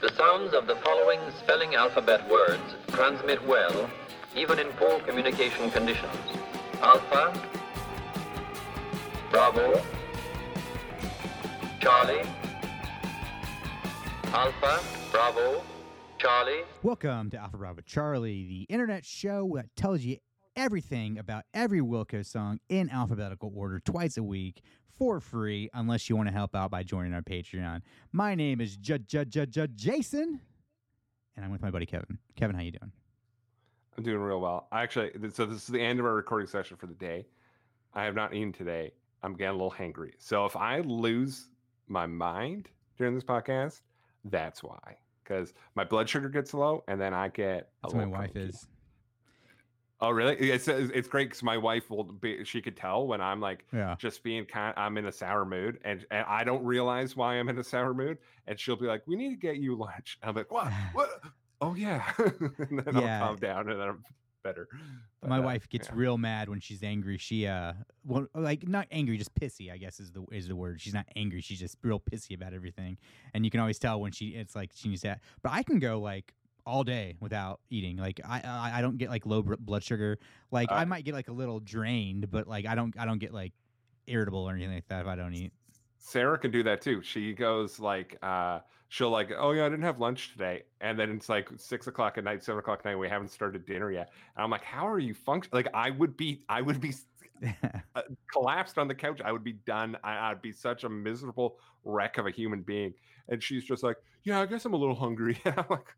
The sounds of the following spelling alphabet words transmit well, even in poor communication conditions. Alpha, Bravo, Charlie, Alpha, Bravo, Charlie. Welcome to Alpha Bravo Charlie, the internet show that tells you everything about every Wilco song in alphabetical order twice a week for free, unless you want to help out by joining our Patreon. My name is Jud Jud Jason, and I'm with my buddy Kevin. Kevin, how you doing? I'm doing real well. I actually, so this is the end of our recording session for the day. I have not eaten today. I'm getting a little hangry. So if I lose my mind during this podcast, that's why. Because my blood sugar gets low, and then I get. That's my wife cranky. is. Oh, really? It's it's great because my wife will be. She could tell when I'm like Yeah. just being kind. I'm in a sour mood, and and I don't realize why I'm in a sour mood, and she'll be like, "We need to get you lunch." I'm like, "What? What? Oh yeah." and then Yeah. I'll calm down, and then I'm better. But, my uh, wife gets yeah. real mad when she's angry. She uh, well, like not angry, just pissy. I guess is the is the word. She's not angry. She's just real pissy about everything, and you can always tell when she. It's like she needs that. But I can go like all day without eating. Like I I, I don't get like low br- blood sugar. Like I Uh, might get like a little drained, but like I don't I don't get like irritable or anything like that if I don't eat. Sarah can do that too. She goes like, uh, she'll like, oh yeah, I didn't have lunch today, and then it's like six o'clock at night, seven o'clock at night. We haven't started dinner yet, and I'm like, how are you function? Like, I would be, I would be uh, collapsed on the couch. I would be done. I, I'd be such a miserable wreck of a human being. And she's just like, yeah, I guess I'm a little hungry. And I'm like?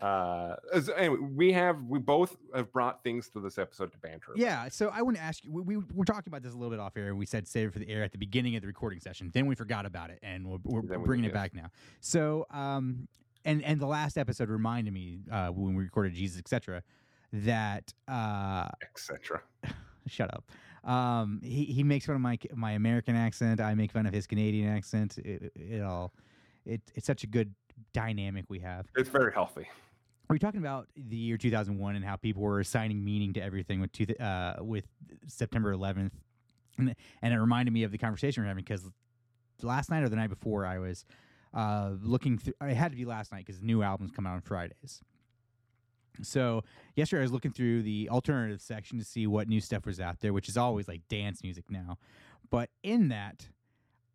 Uh, anyway, we have we both have brought things to this episode to banter. Yeah, so I want to ask you. We, we were talking about this a little bit off air. We said save it for the air at the beginning of the recording session. Then we forgot about it, and we're, we're Then we bringing it back now. So, um, and and the last episode reminded me uh, when we recorded Jesus, etc. That uh, etc. shut up. Um, he he makes fun of my my American accent. I make fun of his Canadian accent. It, it all, it it's such a good dynamic we have. It's very healthy. We're talking about the year 2001 and how people were assigning meaning to everything with two, uh, with September 11th, and, and it reminded me of the conversation we are having because last night or the night before I was uh, looking through. It had to be last night because new albums come out on Fridays. So yesterday I was looking through the alternative section to see what new stuff was out there, which is always like dance music now. But in that,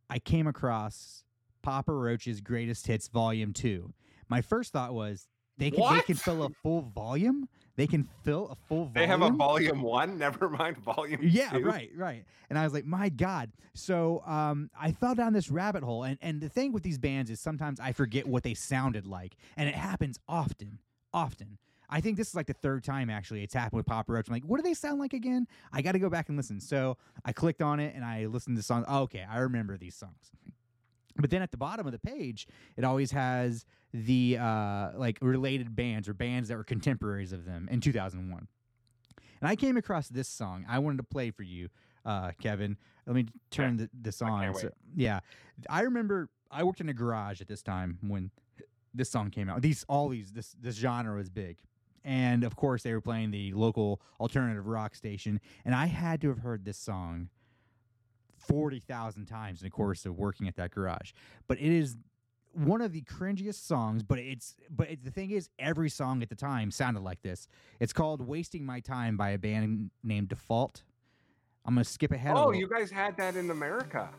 I came across Papa Roach's Greatest Hits Volume Two. My first thought was they can they can fill a full volume. They can fill a full volume. They have a volume one. Never mind volume. Yeah, two. right, right. And I was like, my God. So um, I fell down this rabbit hole. And, and the thing with these bands is sometimes I forget what they sounded like. And it happens often, often. I think this is like the third time actually it's happened with Papa Roach. I'm like, what do they sound like again? I got to go back and listen. So I clicked on it and I listened to the songs. Oh, okay, I remember these songs. But then at the bottom of the page, it always has the uh, like related bands or bands that were contemporaries of them in 2001. And I came across this song. I wanted to play for you, uh, Kevin. Let me turn th- this I on. So- yeah, I remember I worked in a garage at this time when this song came out. These all these this this genre was big. And of course, they were playing the local alternative rock station, and I had to have heard this song forty thousand times in the course of working at that garage. But it is one of the cringiest songs. But it's but it, the thing is, every song at the time sounded like this. It's called "Wasting My Time" by a band named Default. I'm gonna skip ahead. Oh, you guys had that in America.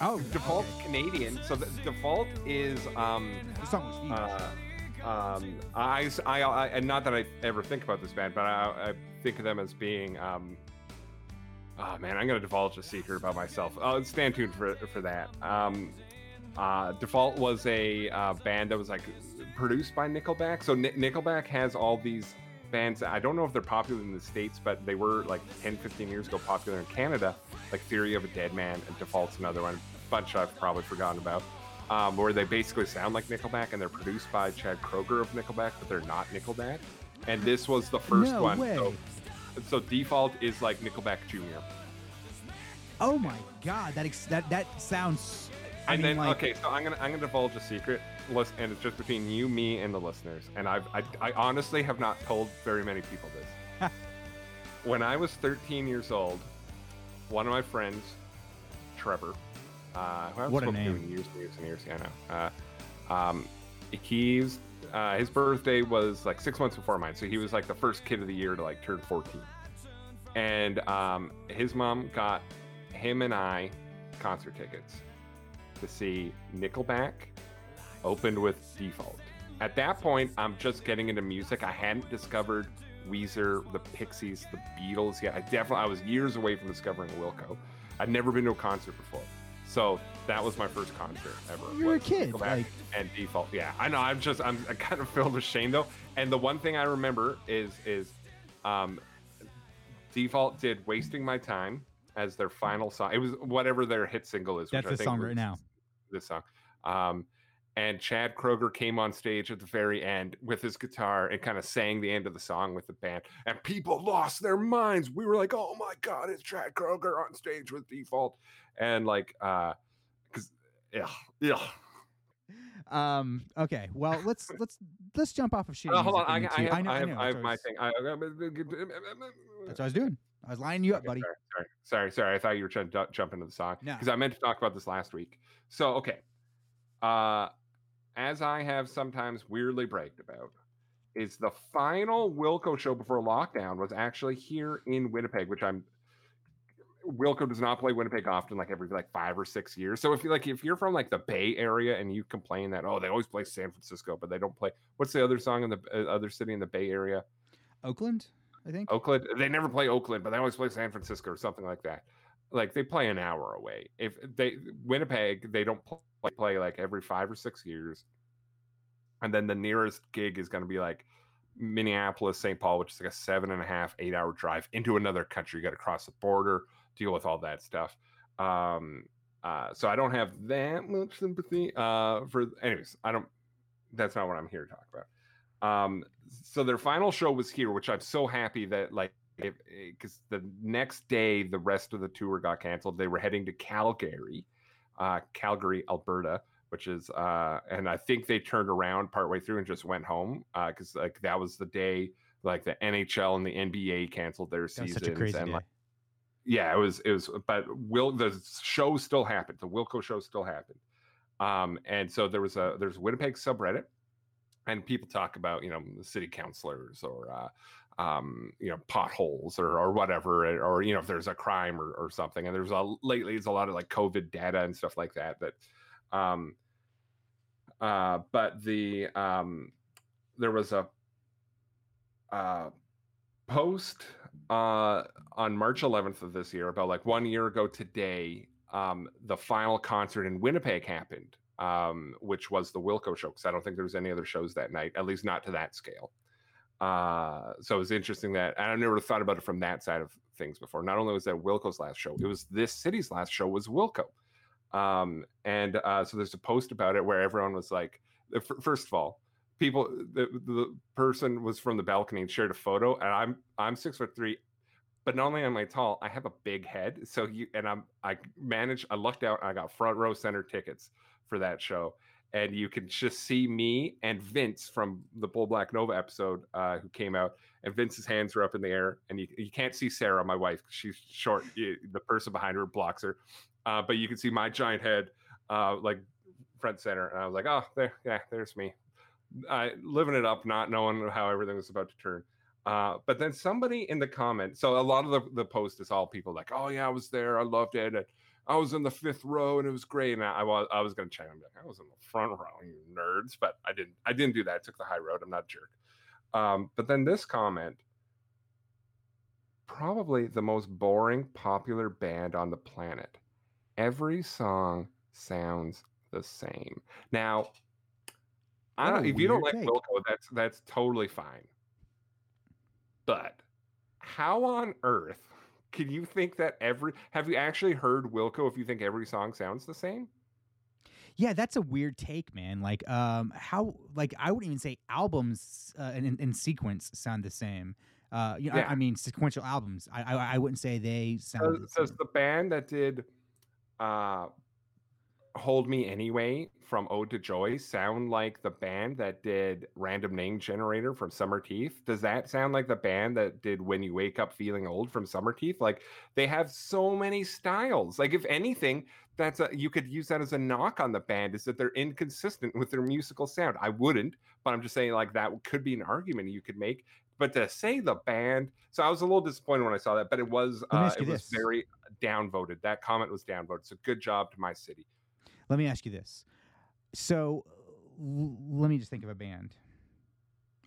oh Default okay. Canadian. So the default is um The song was huge. uh um I, I- I- and not that I ever think about this band, but I, I think of them as being um oh man, I'm gonna divulge a secret about myself. Oh, stand tuned for for that. Um uh, Default was a uh, band that was like produced by Nickelback. So Ni- Nickelback has all these bands. I don't know if they're popular in the states, but they were like 10, 15 years ago popular in Canada. Like Theory of a Deadman and Default's another one. A bunch I've probably forgotten about. Um, where they basically sound like Nickelback and they're produced by Chad Kroeger of Nickelback, but they're not Nickelback. And this was the first No one. way. So, so Default is like Nickelback Junior. oh my god, that ex- that that sounds. I and mean, then like, okay, so I'm gonna I'm gonna divulge a secret, lis- and it's just between you, me, and the listeners. And I've I, I honestly have not told very many people this. when I was 13 years old, one of my friends, Trevor, uh, who I've What a spoken to name. in years and years and years, yeah, I know. Uh, Um, he's uh, his birthday was like six months before mine, so he was like the first kid of the year to like turn 14. And um, his mom got him and I concert tickets to see Nickelback opened with Default. At that point, I'm just getting into music. I hadn't discovered Weezer, the Pixies, the Beatles yet. I definitely I was years away from discovering Wilco. I'd never been to a concert before. So that was my first concert ever. You're a kid, like- and Default. Yeah, I know. I'm just I'm, I'm kind of filled with shame though. And the one thing I remember is is um, Default did "Wasting My Time" as their final song. It was whatever their hit single is. That's which I the think song right now. This song. Um, and Chad Kroeger came on stage at the very end with his guitar and kind of sang the end of the song with the band. And people lost their minds. We were like, "Oh my god, it's Chad Kroeger on stage with Default," and like, uh, because yeah, yeah. Um. Okay. Well, let's let's let's jump off of shit. Uh, hold on, I, I have, know, I have, know, I have my thing. I, That's what I was doing. I was lining you up, Okay, buddy. Sorry, sorry, sorry, sorry. I thought you were trying to jump into the song No. because I meant to talk about this last week. So, okay, uh, as I have sometimes weirdly bragged about, is the final Wilco show before lockdown was actually here in Winnipeg, which I'm. Wilco does not play Winnipeg often, like every like five or six years. So if you like, if you're from like the Bay Area and you complain that oh they always play San Francisco, but they don't play what's the other song in the uh, other city in the Bay Area? Oakland, I think. Oakland. They never play Oakland, but they always play San Francisco or something like that. Like they play an hour away. If they Winnipeg, they don't play, play like every five or six years, and then the nearest gig is going to be like Minneapolis, St. Paul, which is like a seven and a half, eight hour drive into another country. You got to cross the border, deal with all that stuff. Um, uh, so I don't have that much sympathy uh, for. Anyways, I don't. That's not what I'm here to talk about. Um, so their final show was here, which I'm so happy that like because the next day the rest of the tour got canceled. They were heading to Calgary, uh, Calgary, Alberta, which is uh, and I think they turned around partway through and just went home because like that was the day like the NHL and the NBA canceled their That was seasons such a crazy and day. like yeah, it was it was but will the show still happened. The Wilco show still happened. Um, and so there was a there's Winnipeg subreddit, and people talk about you know city councilors or uh, um, you know potholes or or whatever, or, you know if there's a crime or, or something. And there's a lately it's a lot of like COVID data and stuff like that. But um, uh, but the um, there was a uh, post uh, on March 11th of this year, about like one year ago today, um, the final concert in Winnipeg happened, um, which was the Wilco show. Because I don't think there was any other shows that night, at least not to that scale. Uh, so it was interesting that and I never thought about it from that side of things before. Not only was that Wilco's last show, it was this city's last show was Wilco. Um, and uh, so there's a post about it where everyone was like, first of all, people, the, the person was from the balcony and shared a photo, and I'm I'm six foot three, but not only am I tall, I have a big head. So you and I'm I managed. I lucked out. I got front row center tickets for that show, and you can just see me and Vince from the Bull Black Nova episode uh, who came out, and Vince's hands are up in the air, and you you can't see Sarah, my wife she's short. The person behind her blocks her, uh, but you can see my giant head, uh, like front center. And I was like, oh, there, yeah, there's me. I living it up, not knowing how everything was about to turn. Uh, but then somebody in the comment, so a lot of the, the post is all people like, oh yeah, I was there, I loved it, and I was in the fifth row and it was great. And I, I was I was gonna chime in, like, I was in the front row, you nerds, but I didn't I didn't do that. I took the high road. I'm not a jerk. Um, but then this comment, probably the most boring popular band on the planet. Every song sounds the same. Now, I don't. a If you don't like take. Wilco, that's that's totally fine. But how on earth can you think that every? Have you actually heard Wilco? If you think every song sounds the same, Yeah, that's a weird take, man. Like, um, how? Like, I wouldn't even say albums uh, in, in sequence sound the same. Uh, you know, I- Yeah. I, mean sequential albums. I, I I wouldn't say they sound. does, the does the band that did, uh, Hold Me Anyway from Ode to Joy sound like the band that did Random Name Generator from Summerteeth? Does that sound like the band that did When You Wake Up Feeling Old from Summerteeth? Like they have so many styles. Like if anything, that's a you could use that as a knock on the band is that they're inconsistent with their musical sound. I wouldn't, but I'm just saying like that could be an argument you could make. But to say the band, so I was a little disappointed when I saw that, but it was uh, it was this. very downvoted. That comment was downvoted. So good job to my city. Let me ask you this. So l- let me just think of a band.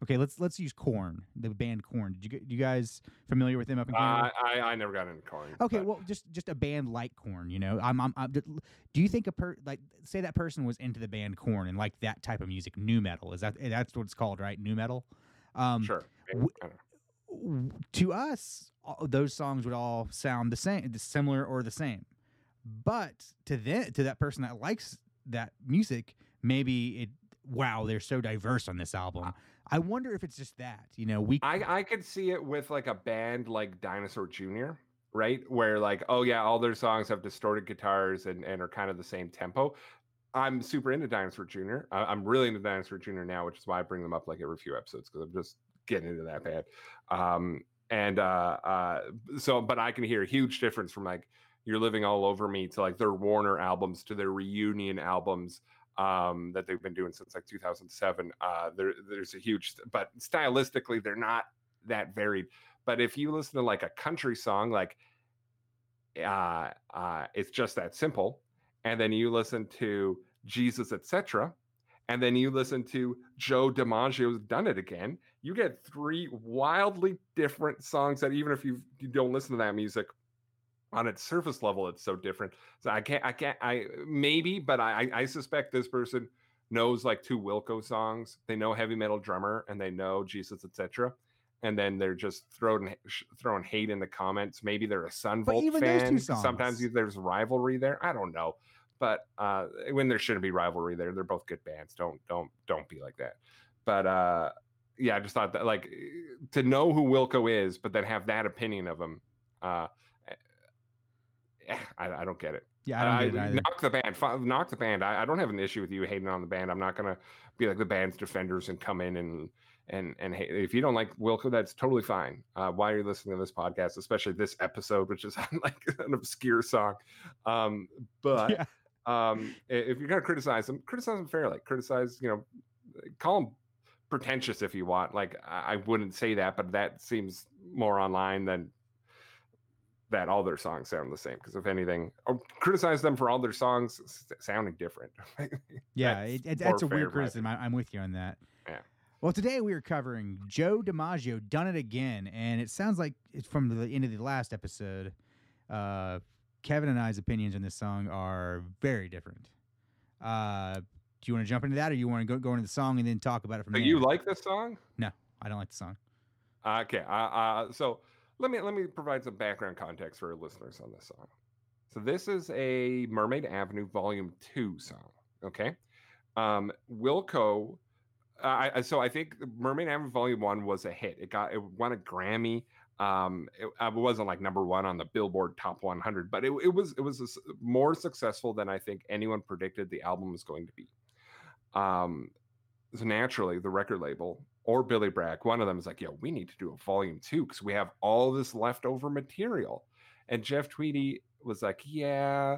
Okay, let's let's use Korn, the band Korn. Did you you guys familiar with them up in Canada? Uh, I I never got into Korn. Okay, but- well, just just a band like Korn, you know. I'm, I'm, I'm, do you think a per like say that person was into the band Korn and like that type of music, nu metal? Is that that's what it's called, right? Nu metal. Um, sure. w- I don't know. w- to us, those songs would all sound the same, similar or the same. But to them, to that person that likes that music, maybe it. Wow, they're so diverse on this album. I wonder if it's just that. You know, we. I I could see it with like a band like Dinosaur Jr. Right, where like, oh yeah, all their songs have distorted guitars and and are kind of the same tempo. I'm super into Dinosaur Jr. I- I'm really into Dinosaur Jr. now, which is why I bring them up like every few episodes because I'm just getting into that band. Um, and uh, uh, so, but I can hear a huge difference from like "You're Living All Over Me" to like their Warner albums to their reunion albums um, that they've been doing since like 2007. Uh, there, there's a huge, but stylistically, they're not that varied. But if you listen to like a country song, like uh, uh, it's just that simple, and then you listen to Jesus, etc., and then you listen to Joe DiMaggio's "Done It Again," you get three wildly different songs that even if you, you don't listen to that music on its surface level, it's so different. So I can't, I can't, I maybe, but I, I suspect this person knows like two Wilco songs. They know heavy metal drummer and they know Jesus, etc. And then they're just throwing throwing hate in the comments. Maybe they're a Son Volt even those two fan. Sometimes there's rivalry there. I don't know, but uh, when there shouldn't be rivalry there, they're both good bands. Don't don't don't be like that. But uh, yeah, I just thought that like to know who Wilco is, but then have that opinion of him. Uh, I, I don't get it. yeah, I don't get it knock the band. Knock the band. I, I don't have an issue with you hating on the band. I'm not gonna be like the band's defenders and come in and and and hate. if you don't like Wilco, that's totally fine. Uh, why are you listening to this podcast, especially this episode, which is on like an obscure song? Um, but Yeah. um, if you're gonna criticize them, criticize them fairly. Criticize, you know, call them pretentious if you want. Like I, I wouldn't say that, but that seems more online than that all their songs sound the same. Because if anything, or criticize them for all their songs sounding different. Yeah, That's it, that's a weird criticism. I, I'm with you on that. Yeah. Well, today we are covering Joe DiMaggio, "Done It Again," and it sounds like it's from the end of the last episode. Uh, Kevin and I's opinions on this song are very different. Uh, do you want to jump into that, or you want to go go into the song and then talk about it from Do there? you like this song? No i don't like the song. Okay. Uh, uh, so let me let me provide some background context for our listeners on this song. So this is a Mermaid Avenue Volume Two song. Okay. Um, Wilco. So I think Mermaid Avenue Volume One was a hit. It got it won a Grammy. Um, it, it wasn't like number one on the Billboard Top 100, but it, it was it was a more successful than I think anyone predicted the album was going to be. Um, so naturally, the record label or Billy Bragg, one of them is like, "Yo, we need to do a volume two because we have all this leftover material." And Jeff Tweedy was like, "Yeah,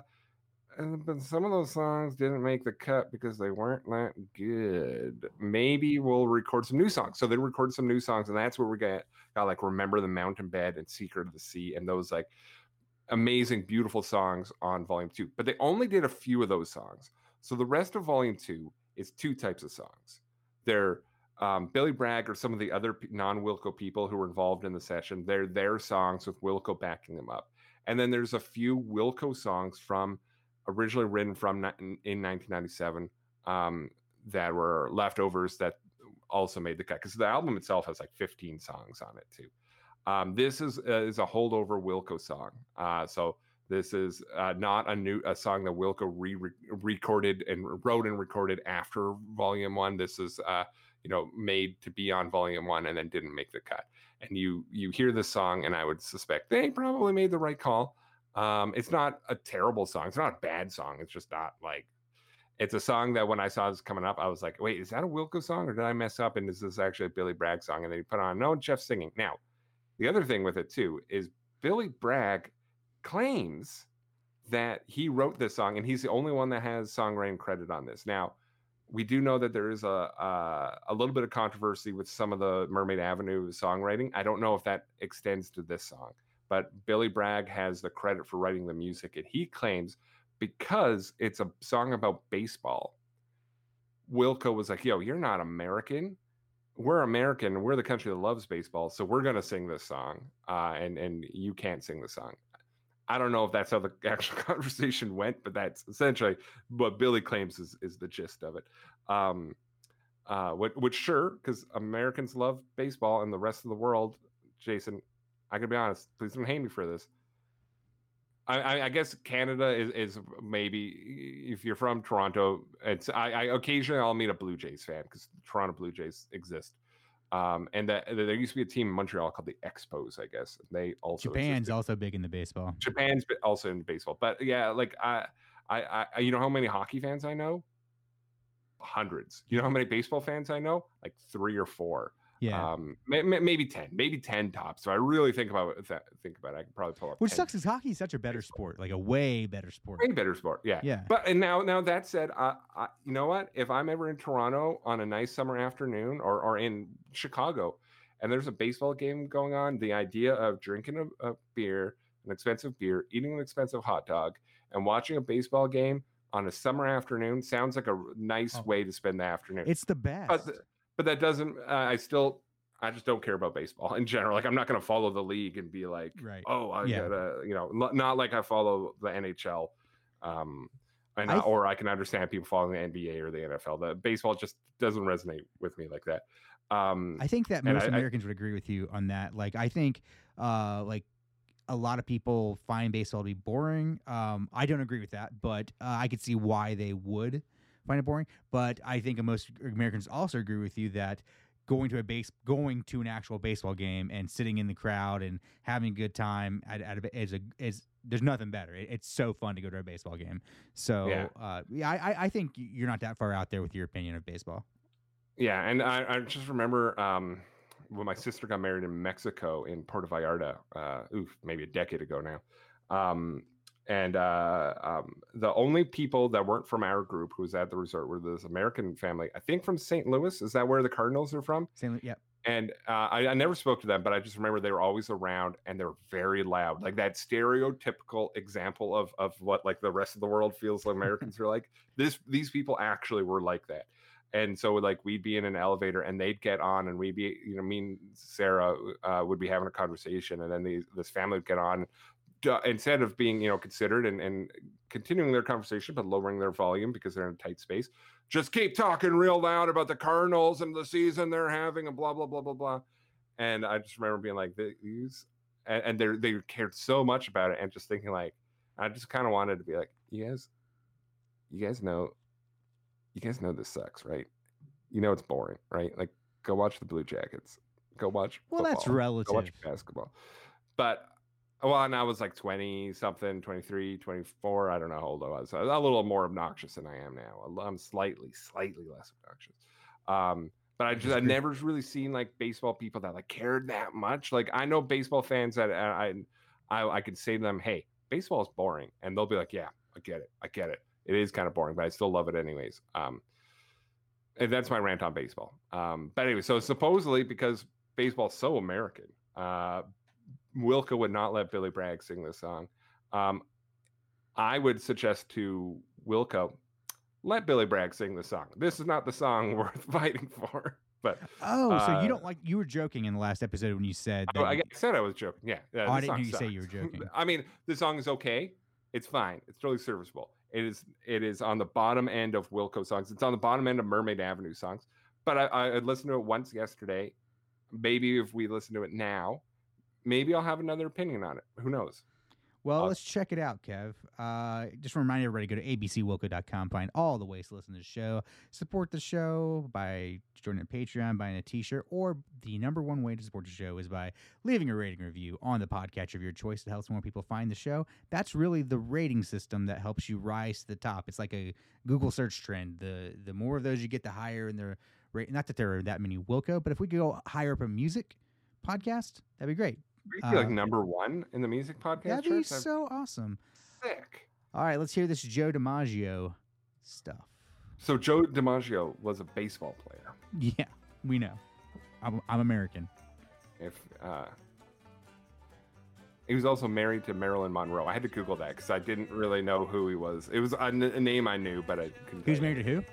uh, but some of those songs didn't make the cut because they weren't that good. Maybe we'll record some new songs." So they recorded some new songs, and that's where we got got like "Remember the Mountain Bed" and "Secret of the Sea" and those like amazing, beautiful songs on volume two. But they only did a few of those songs. So the rest of volume two is two types of songs. They're um, Billy Bragg or some of the other non-Wilco people who were involved in the session. They're their songs with Wilco backing them up. And then there's a few Wilco songs from originally written from in in 1997 um, that were leftovers that also made the cut because the album itself has like 15 songs on it too. Um, this is uh, is a holdover Wilco song. Uh, so this is uh, not a new a song that Wilco re recorded and wrote and recorded after Volume One. This is uh, you know made to be on Volume One and then didn't make the cut. And you you hear this song, and I would suspect they probably made the right call. Um, it's not a terrible song. It's not a bad song. It's just not like it's a song that when I saw this coming up, I was like, wait, is that a Wilco song or did I mess up? And is this actually a Billy Bragg song? And then he put on, no, Jeff singing. Now, the other thing with it too is Billy Bragg claims that he wrote this song and he's the only one that has songwriting credit on this. Now, we do know that there is a a, a little bit of controversy with some of the Mermaid Avenue songwriting. I don't know if that extends to this song, but Billy Bragg has the credit for writing the music, and he claims because it's a song about baseball. Wilco was like, "Yo, you're not American. We're American. We're the country that loves baseball, so we're gonna sing this song, uh, and and you can't sing the song." I don't know if that's how the actual conversation went, but that's essentially what Billy claims is is the gist of it. Um, uh, which, which sure, because Americans love baseball and the rest of the world, Jason, I can be honest. Please don't hate me for this. I, I, guess Canada is, is maybe if you're from Toronto, it's I, I occasionally I'll meet a Blue Jays fan because Toronto Blue Jays exist. Um, and that there used to be a team in Montreal called the Expos, I guess. They also Japan's existed. also big in the baseball. Japan's also in baseball, but yeah, like I, I, I, you know how many hockey fans I know? Hundreds. You know how many baseball fans I know? Like three or four. Yeah. Um, may, may- maybe ten, maybe ten tops. So I really think about it, think about it. I could probably pull up. Which 10 sucks is hockey's such a better sport, like a way better sport. Way better sport, yeah. Yeah. But and now, now that said, I, I, you know what? If I'm ever in Toronto on a nice summer afternoon, or or in Chicago, and there's a baseball game going on, the idea of drinking a, a beer, an expensive beer, eating an expensive hot dog, and watching a baseball game on a summer afternoon sounds like a nice Oh. way to spend the afternoon. It's the best. but but that doesn't. Uh, I still. I just don't care about baseball in general. Like I'm not going to follow the league and be like, Right. oh, I Yeah. gotta, you know, not, like I follow the NHL, um, and I th- or I can understand people following the NBA or the NFL. The baseball just doesn't resonate with me like that. Um, I think that most I- I- Americans would agree with you on that. Like, I think, uh, like a lot of people find baseball to be boring. Um, I don't agree with that, but uh, I could see why they would find it boring. But I think most Americans also agree with you that going to a base, going to an actual baseball game and sitting in the crowd and having a good time at, at a, is a is there's nothing better. It, it's so fun to go to a baseball game. So Yeah. uh, yeah, I, I- I think you're not that far out there with your opinion of baseball. Yeah, and I, I just remember um, when my sister got married in Mexico in Puerto Vallarta, uh, oof, maybe a decade ago now. Um, and uh, um, the only people that weren't from our group who was at the resort were this American family, I think from St. Louis. Is that where the Cardinals are from? Same, yeah. And uh, I, I never spoke to them, but I just remember they were always around and they were very loud, like that stereotypical example of of what like the rest of the world feels like Americans are like. This these people actually were like that and so like we'd be in an elevator and they'd get on and we'd be you know me and sarah uh, would be having a conversation and then these, this family would get on instead of being you know considered and, and continuing their conversation but lowering their volume because they're in a tight space just keep talking real loud about the cardinals and the season they're having and blah blah blah blah blah. And i just remember being like these and, and they cared so much about it and just thinking like i just kind of wanted to be like you guys you guys know you guys know this sucks, right? You know it's boring, right? Like go watch the Blue Jackets. Go watch Well, that's relative. Go watch basketball. But well, and I was like 20 something, 23, 24. I don't know how old I was. I was a little more obnoxious than I am now. I'm slightly, slightly less obnoxious. Um, but I just I disagree. never really seen like baseball people that like cared that much. Like I know baseball fans that uh, I I I could say to them, hey, baseball is boring, and they'll be like, yeah, I get it, I get it. It is kind of boring, but I still love it anyways. Um, and that's my rant on baseball. Um, but anyway, so supposedly because baseball's so American, uh, Wilco would not let Billy Bragg sing this song. Um, I would suggest to Wilco, let Billy Bragg sing the song. This is not the song worth fighting for. But Oh, so Uh, you don't like you were joking in the last episode when you said that Oh, I said I was joking. Yeah. yeah Oh, I didn't you say you were joking. I mean, the song is okay. It's fine. It's totally serviceable. It is. It is on the bottom end of Wilco songs. It's on the bottom end of Mermaid Avenue songs. But I, I listened to it once yesterday. Maybe if we listen to it now, maybe I'll have another opinion on it. Who knows? Well, Uh, let's check it out, Kev. Uh, just remind everybody go to abcwilco.com, find all the ways to listen to the show, support the show by joining a Patreon, buying a T-shirt, or the number one way to support the show is by leaving a rating review on the podcast of your choice. It helps more people find the show. That's really the rating system that helps you rise to the top. It's like a Google search trend. The the more of those you get, the higher in the rate. Not that there are that many Wilco, but if we could go higher up in music podcast, that'd be great. We could be like uh, number one in the music podcast That'd be charts. That'd so awesome. be sick. All right, let's hear this Joe DiMaggio stuff. So Joe DiMaggio was a baseball player. Yeah, we know. I'm, I'm American. If uh, he was also married to Marilyn Monroe. I had to Google that because I didn't really know who he was. It was a, n- a name I knew, but I couldn't. Who's tell you. married to who?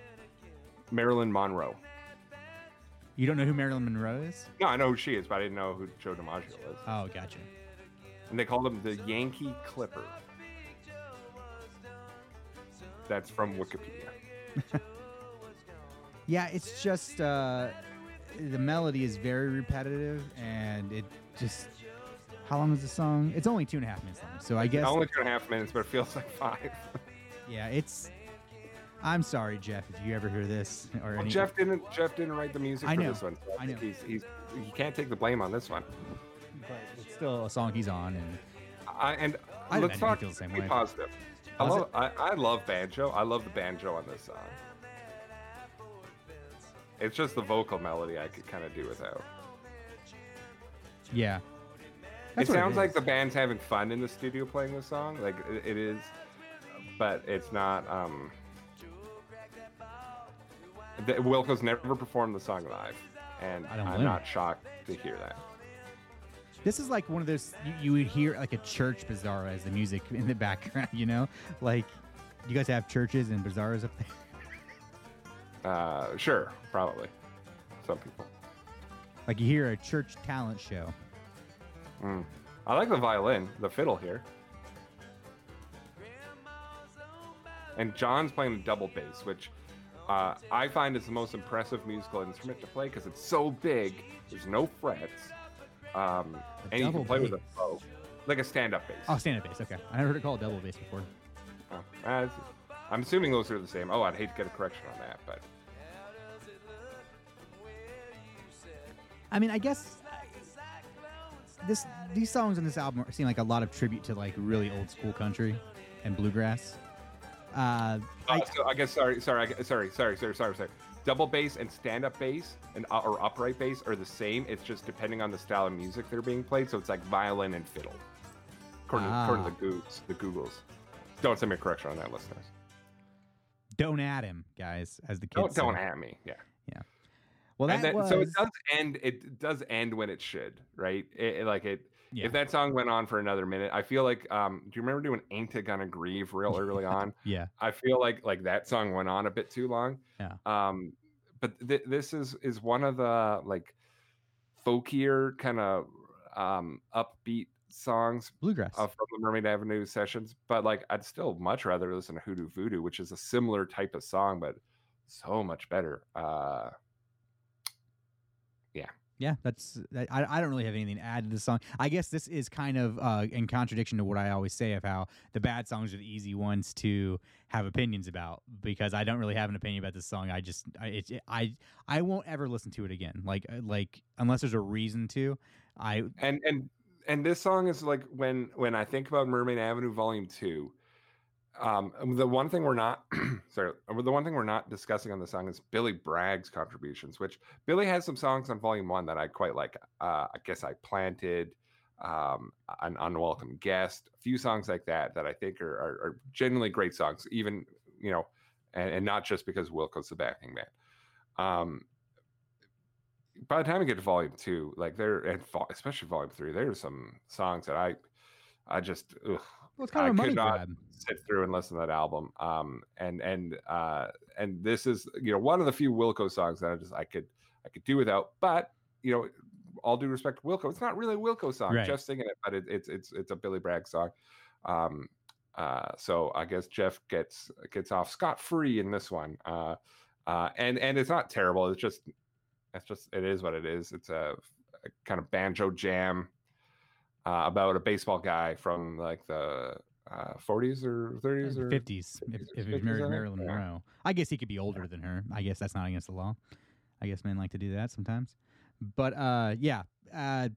Marilyn Monroe. You don't know who Marilyn Monroe is? No, I know who she is, but I didn't know who Joe DiMaggio was. Oh, gotcha. And they called him the Yankee Clipper. That's from Wikipedia. Yeah, it's just uh, the melody is very repetitive, and it just. How long is the song? It's only two and a half minutes long, so I guess. It's only two and a half minutes, but it feels like five. Yeah, it's. I'm sorry, Jeff, if you ever hear this or Well. Jeff didn't. Jeff didn't write the music I for this one. So I, I know. he's he's he can't take the blame on this one. but it's still a song he's on, and I, and I let's talk. the same be way. positive. I love. I, I love banjo. I love the banjo on this song. It's just the vocal melody I could kind of do without. yeah. it That's what sounds like the band's having fun in the studio playing this song. Like it, it is, but it's not. Um, the, Wilco's never performed the song live, and I'm not shocked to hear that. This is like one of those you, you would hear like a church bazaar as the music in the background. You know, like you guys have churches and bazaars up there. Uh, sure, probably. Some people. Like you hear a church talent show. Mm. I like the violin, the fiddle here. And John's playing the double bass, which uh, I find it's the most impressive musical instrument to play because it's so big. There's no frets, um, and you can play with a bow, like a stand-up bass. Oh, stand-up bass. Okay, I never heard it called double bass before. Oh, uh, I'm assuming those are the same. Oh, I'd hate to get a correction on that, but I mean, I guess this these songs on this album seem like a lot of tribute to like really old school country and bluegrass. Uh, Uh, I, so I guess sorry, sorry, sorry, sorry, sorry, sorry, sorry. Double bass and stand-up bass and uh, or upright bass are the same. It's just depending on the style of music they're being played. So it's like violin and fiddle, according, to, according to Ah. the Googles. The Googles. Don't send me a correction on that, listeners. don't add him, guys, as the kids. Don't don't say. at me. Yeah. Yeah. Well, that then- was So it does end. It does end when it should, right? It, it- like it. Yeah, If that song went on for another minute, I feel like. Um, do you remember doing "Ain't It Gonna Grieve" real early on? yeah. I feel like like that song went on a bit too long. Yeah. Um, but th- this is is one of the like folkier kind of um upbeat songs bluegrass. uh, from the Mermaid Avenue sessions. But like I'd still much rather listen to Hoodoo Voodoo, which is a similar type of song, but so much better. Uh, Yeah, that's I. I don't really have anything to add to the song. I guess this is kind of uh, in contradiction to what I always say of how the bad songs are the easy ones to have opinions about because I don't really have an opinion about this song. I just I it, I I won't ever listen to it again. Like uh, like unless there's a reason to. I and and and this song is like when when I think about Mermaid Avenue Volume Two. Um, the one thing we're not sorry, the one thing we're not discussing on the song is Billy Bragg's contributions, which Billy has some songs on Volume One that I quite like. Uh, I guess I planted, um, an unwelcome guest, a few songs like that that I think are are, are genuinely great songs, even you know, and, and not just because Wilco's the backing man. Um, by the time we get to volume two, like there, and especially volume three, there's some songs that I, I just, ugh, well, it's kind I of a money could not grab. sit through and listen to that album. Um, and and uh, and this is you know one of the few Wilco songs that I just I could I could do without. But you know, all due respect to Wilco, it's not really a Wilco song. Right. Jeff's singing it, but it, it's it's it's a Billy Bragg song. Um, uh, so I guess Jeff gets gets off scot free in this one. Uh, uh, and and it's not terrible. It's just it's just it is what it is. It's a, a kind of banjo jam. Uh, about a baseball guy from like the uh, 40s or 30s or 50s, if, 50s, if it 50s, was Mar- I think? Marilyn Yeah. Monroe. I guess he could be older than her. I guess that's not against the law. I guess men like to do that sometimes. But uh, yeah, uh,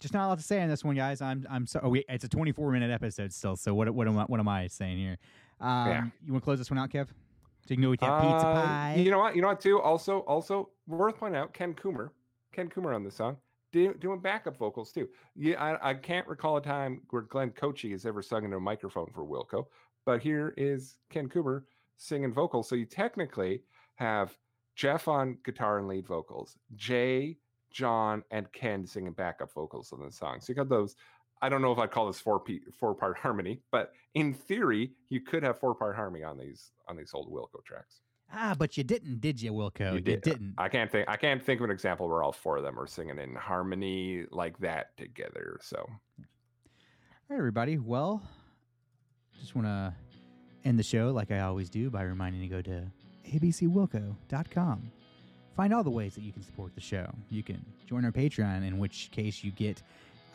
just not a lot to say on this one, guys. I'm I'm so oh, it's a 24 minute episode still. So what what am I, what am I saying here? Um, Yeah. You want to close this one out, Kev? So you can go with that pizza Uh, pie. You know what? You know what? Too also also worth pointing out Ken Coomer, Ken Coomer on the song, do, doing backup vocals too. Yeah, I, I can't recall a time where Glenn Kotche has ever sung into a microphone for Wilco, but here is Ken Coomer singing vocals. So you technically have Jeff on guitar and lead vocals, Jay, John, and Ken singing backup vocals on the song. So you got those. I don't know if I'd call this four pe- four part harmony, but in theory, you could have four part harmony on these on these old Wilco tracks. Ah, but you didn't, did you, Wilco? You did. didn't. I can't think. I can't think of an example where all four of them are singing in harmony like that together. So All right, everybody. Well, just want to end the show like I always do by reminding you to go to abcwilco.com. Find all the ways that you can support the show. You can join our Patreon, in which case you get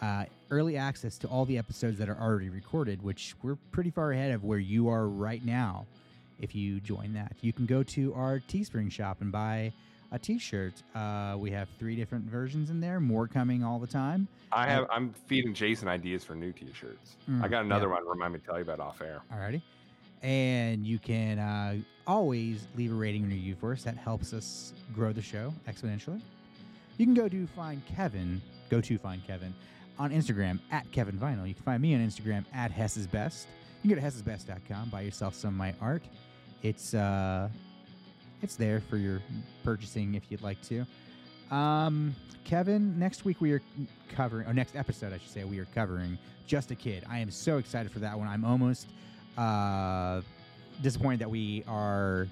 uh, early access to all the episodes that are already recorded, which we're pretty far ahead of where you are right now if you join that. You can go to our Teespring shop and buy a t shirt. Uh, we have three different versions in there, more coming all the time. I have. I'm feeding Jason ideas for new T-shirts. I Mm, got another yeah. one. Remind me to tell you about off air. Alrighty. And you can uh, always leave a rating and review for us. That helps us grow the show exponentially. You can go to find Kevin, go to find Kevin on Instagram at Kevin Vinyl. You can find me on Instagram at Hess's Best. You can go to hessesbest.com, buy yourself some of my art. It's uh it's there for your purchasing if you'd like to. Um, Kevin, next week we are covering, or next episode, I should say, we are covering Just a Kid. I am so excited for that one. I'm almost uh, disappointed that we are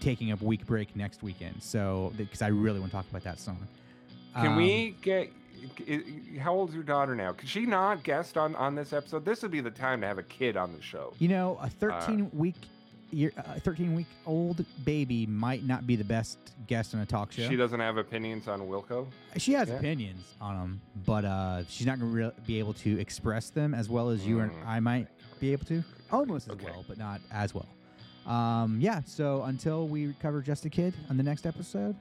taking a week break next weekend. So, because I really want to talk about that song. Can Um, we get? How old's your daughter now? Could she not guest on on this episode? This would be the time to have a kid on the show. You know, a 13 week. Year, a 13 week old baby might not be the best guest on a talk show. She doesn't have opinions on Wilco. She has Yeah. opinions on them, but uh, she's not going to re- be able to express them as well as you and Mm. I might be able to. Almost as Okay. well, but not as well. Um, yeah, so until we cover Just a Kid on the next episode,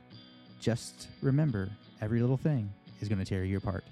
just remember every little thing is going to tear you apart.